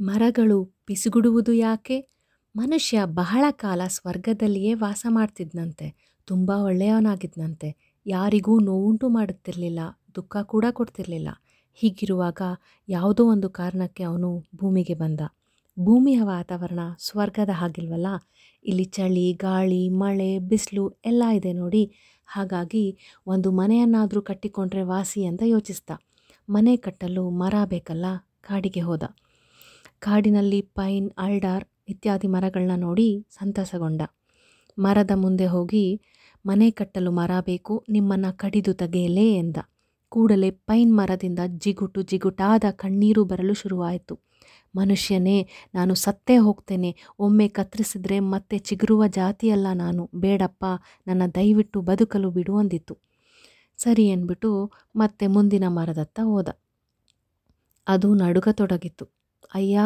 ಮರಗಳು ಪಿಸುಗುಡುವುದು ಯಾಕೆ? ಮನುಷ್ಯ ಬಹಳ ಕಾಲ ಸ್ವರ್ಗದಲ್ಲಿಯೇ ವಾಸ ಮಾಡ್ತಿದ್ನಂತೆ, ತುಂಬ ಒಳ್ಳೆಯವನಾಗಿದ್ನಂತೆ. ಯಾರಿಗೂ ನೋವುಂಟು ಮಾಡುತ್ತಿರಲಿಲ್ಲ, ದುಃಖ ಕೂಡ ಕೊಡ್ತಿರಲಿಲ್ಲ. ಹೀಗಿರುವಾಗ ಯಾವುದೋ ಒಂದು ಕಾರಣಕ್ಕೆ ಅವನು ಭೂಮಿಗೆ ಬಂದ. ಭೂಮಿಯ ವಾತಾವರಣ ಸ್ವರ್ಗದ ಹಾಗಿಲ್ವಲ್ಲ? ಇಲ್ಲಿ ಚಳಿ, ಗಾಳಿ, ಮಳೆ, ಬಿಸಿಲು ಎಲ್ಲ ಇದೆ ನೋಡಿ. ಹಾಗಾಗಿ ಒಂದು ಮನೆಯನ್ನಾದರೂ ಕಟ್ಟಿಕೊಂಡ್ರೆ ವಾಸಿ ಅಂತ ಯೋಚಿಸ್ತ ಮನೆ ಕಟ್ಟಲು ಮರ ಬೇಕಲ್ಲ? ಕಾಡಿಗೆ ಹೋದ. ಕಾಡಿನಲ್ಲಿ ಪೈನ್ ಅಲ್ಡಾರ್ ಇತ್ಯಾದಿ ಮರಗಳನ್ನ ನೋಡಿ ಸಂತಸಗೊಂಡ. ಮರದ ಮುಂದೆ ಹೋಗಿ, ಮನೆ ಕಟ್ಟಲು ಮರ ಬೇಕು ನಿಮ್ಮನ್ನು ಕಡಿದು ತೆಗೆಯಲೇ ಎಂದ. ಕೂಡಲೇ ಪೈನ್ ಮರದಿಂದ ಜಿಗುಟು ಜಿಗುಟಾದ ಕಣ್ಣೀರು ಬರಲು ಶುರುವಾಯಿತು. ಮನುಷ್ಯನೇ, ನಾನು ಸತ್ತೇ ಹೋಗ್ತೇನೆ. ಒಮ್ಮೆ ಕತ್ತರಿಸಿದ್ರೆ ಮತ್ತೆ ಚಿಗುರುವ ಜಾತಿಯಲ್ಲ ನಾನು. ಬೇಡಪ್ಪ, ನನ್ನ ದಯವಿಟ್ಟು ಬದುಕಲು ಬಿಡು ಅಂದಿತ್ತು. ಸರಿ ಅಂದ್ಬಿಟ್ಟು ಮತ್ತೆ ಮುಂದಿನ ಮರದತ್ತ ಹೋದ. ಅದು ನಡುಗತೊಡಗಿತ್ತು. ಅಯ್ಯ,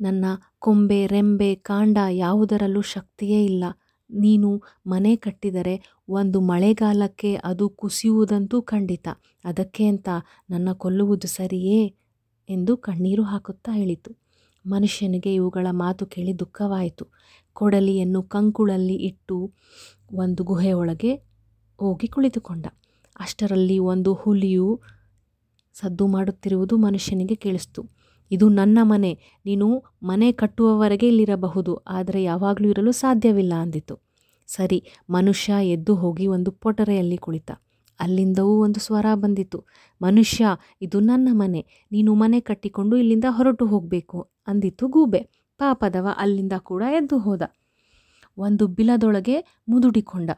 ನನ್ನ ಕೊಂಬೆ, ರೆಂಬೆ, ಕಾಂಡ ಯಾವುದರಲ್ಲೂ ಶಕ್ತಿಯೇ ಇಲ್ಲ. ನೀನು ಮನೆ ಕಟ್ಟಿದರೆ ಒಂದು ಮಳೆಗಾಲಕ್ಕೆ ಅದು ಕುಸಿಯುವುದಂತೂ ಖಂಡಿತ. ಅದಕ್ಕೆ ಅಂತ ನನ್ನ ಕೊಲ್ಲುವುದು ಸರಿಯೇ ಎಂದು ಕಣ್ಣೀರು ಹಾಕುತ್ತಾ ಹೇಳಿತು. ಮನುಷ್ಯನಿಗೆ ಇವುಗಳ ಮಾತು ಕೇಳಿ ದುಃಖವಾಯಿತು. ಕೊಡಲಿಯನ್ನು ಕಂಕುಳಲ್ಲಿ ಇಟ್ಟು ಒಂದು ಗುಹೆಯೊಳಗೆ ಹೋಗಿ ಕುಳಿತುಕೊಂಡ. ಅಷ್ಟರಲ್ಲಿ ಒಂದು ಹುಲಿಯು ಸದ್ದು ಮಾಡುತ್ತಿರುವುದು ಮನುಷ್ಯನಿಗೆ ಕೇಳಿಸ್ತು. ಇದು ನನ್ನ ಮನೆ, ನೀನು ಮನೆ ಕಟ್ಟುವವರೆಗೆ ಇಲ್ಲಿರಬಹುದು, ಆದರೆ ಯಾವಾಗಲೂ ಇರಲು ಸಾಧ್ಯವಿಲ್ಲ ಅಂದಿತು. ಸರಿ, ಮನುಷ್ಯ ಎದ್ದು ಹೋಗಿ ಒಂದು ಪೊಟರೆಯಲ್ಲಿ ಕುಳಿತ. ಅಲ್ಲಿಂದವೂ ಒಂದು ಸ್ವರ ಬಂದಿತು. ಮನುಷ್ಯ, ಇದು ನನ್ನ ಮನೆ, ನೀನು ಮನೆ ಕಟ್ಟಿಕೊಂಡು ಇಲ್ಲಿಂದ ಹೊರಟು ಹೋಗಬೇಕು ಅಂದಿತು ಗೂಬೆ. ಪಾಪದವ ಅಲ್ಲಿಂದ ಕೂಡ ಎದ್ದು ಹೋದ. ಒಂದು ಬಿಲದೊಳಗೆ ಮುದುಡಿಕೊಂಡ.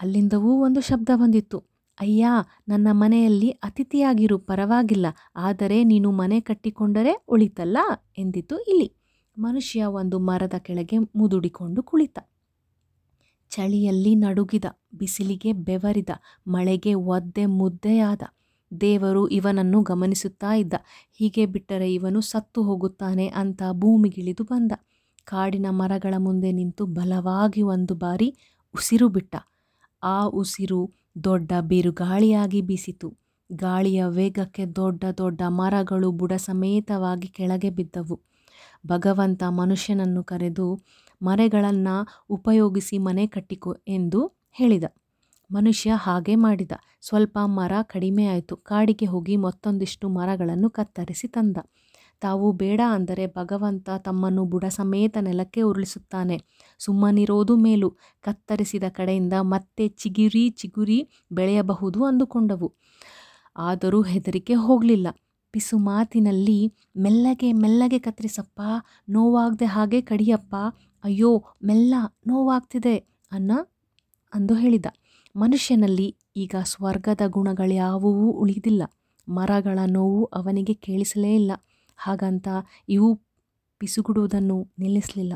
ಅಲ್ಲಿಂದವೂ ಒಂದು ಶಬ್ದ ಬಂದಿತ್ತು. ಅಯ್ಯ, ನನ್ನ ಮನೆಯಲ್ಲಿ ಅತಿಥಿಯಾಗಿರು ಪರವಾಗಿಲ್ಲ, ಆದರೆ ನೀನು ಮನೆ ಕಟ್ಟಿಕೊಂಡರೆ ಉಳಿತಲ್ಲ ಎಂದಿತು ಇಲಿ ಮನುಷ್ಯ ಒಂದು ಮರದ ಕೆಳಗೆ ಮುದುಡಿಕೊಂಡು ಕುಳಿತ. ಚಳಿಯಲ್ಲಿ ನಡುಗಿದ, ಬಿಸಿಲಿಗೆ ಬೆವರಿದ, ಮಳೆಗೆ ಒದ್ದೆ ಮುದ್ದೆಯಾದ. ದೇವರು ಇವನನ್ನು ಗಮನಿಸುತ್ತಾ ಇದ್ದ. ಹೀಗೆ ಬಿಟ್ಟರೆ ಇವನು ಸತ್ತು ಹೋಗುತ್ತಾನೆ ಅಂತ ಭೂಮಿಗಿಳಿದು ಬಂದ. ಕಾಡಿನ ಮರಗಳ ಮುಂದೆ ನಿಂತು ಬಲವಾಗಿ ಒಂದು ಬಾರಿ ಉಸಿರು ಬಿಟ್ಟ. ಆ ಉಸಿರು ದೊಡ್ಡ ಬಿರುಗಾಳಿಯಾಗಿ ಬೀಸಿತು. ಗಾಳಿಯ ವೇಗಕ್ಕೆ ದೊಡ್ಡ ದೊಡ್ಡ ಮರಗಳು ಬುಡ ಸಮೇತವಾಗಿ ಕೆಳಗೆ ಬಿದ್ದವು. ಭಗವಂತ ಮನುಷ್ಯನನ್ನು ಕರೆದು, ಮರೆಗಳನ್ನು ಉಪಯೋಗಿಸಿ ಮನೆ ಕಟ್ಟಿಕೊ ಎಂದು ಹೇಳಿದ. ಮನುಷ್ಯ ಹಾಗೆ ಮಾಡಿದ. ಸ್ವಲ್ಪ ಮರ ಕಡಿಮೆ ಆಯಿತು. ಕಾಡಿಗೆ ಹೋಗಿ ಮತ್ತೊಂದಿಷ್ಟು ಮರಗಳನ್ನು ಕತ್ತರಿಸಿ ತಂದ. ತಾವು ಬೇಡ ಅಂದರೆ ಭಗವಂತ ತಮ್ಮನ್ನು ಬುಡ ಸಮೇತ ನೆಲಕ್ಕೆ ಉರುಳಿಸುತ್ತಾನೆ. ಸುಮ್ಮನಿರೋದು ಮೇಲು. ಕತ್ತರಿಸಿದ ಕಡೆಯಿಂದ ಮತ್ತೆ ಚಿಗುರಿ ಚಿಗುರಿ ಬೆಳೆಯಬಹುದು ಅಂದುಕೊಂಡವು. ಆದರೂ ಹೆದರಿಕೆ ಹೋಗಲಿಲ್ಲ. ಪಿಸು ಮಾತಿನಲ್ಲಿ, ಮೆಲ್ಲಗೆ ಮೆಲ್ಲಗೆ ಕತ್ತರಿಸಪ್ಪ, ನೋವಾಗದೆ ಹಾಗೆ ಕಡಿಯಪ್ಪ, ಅಯ್ಯೋ, ಮೆಲ್ಲ, ನೋವಾಗ್ತಿದೆ ಅನ್ನ ಅಂದು ಹೇಳಿದ. ಮನುಷ್ಯನಲ್ಲಿ ಈಗ ಸ್ವರ್ಗದ ಗುಣಗಳ್ಯಾವುವೂ ಉಳಿದಿಲ್ಲ. ಮರಗಳ ನೋವು ಅವನಿಗೆ ಕೇಳಿಸಲೇ ಇಲ್ಲ. ಹಾಗಂತ ಇವು ಪಿಸುಗುಡುವುದನ್ನು ನಿಲ್ಲಿಸಲಿಲ್ಲ.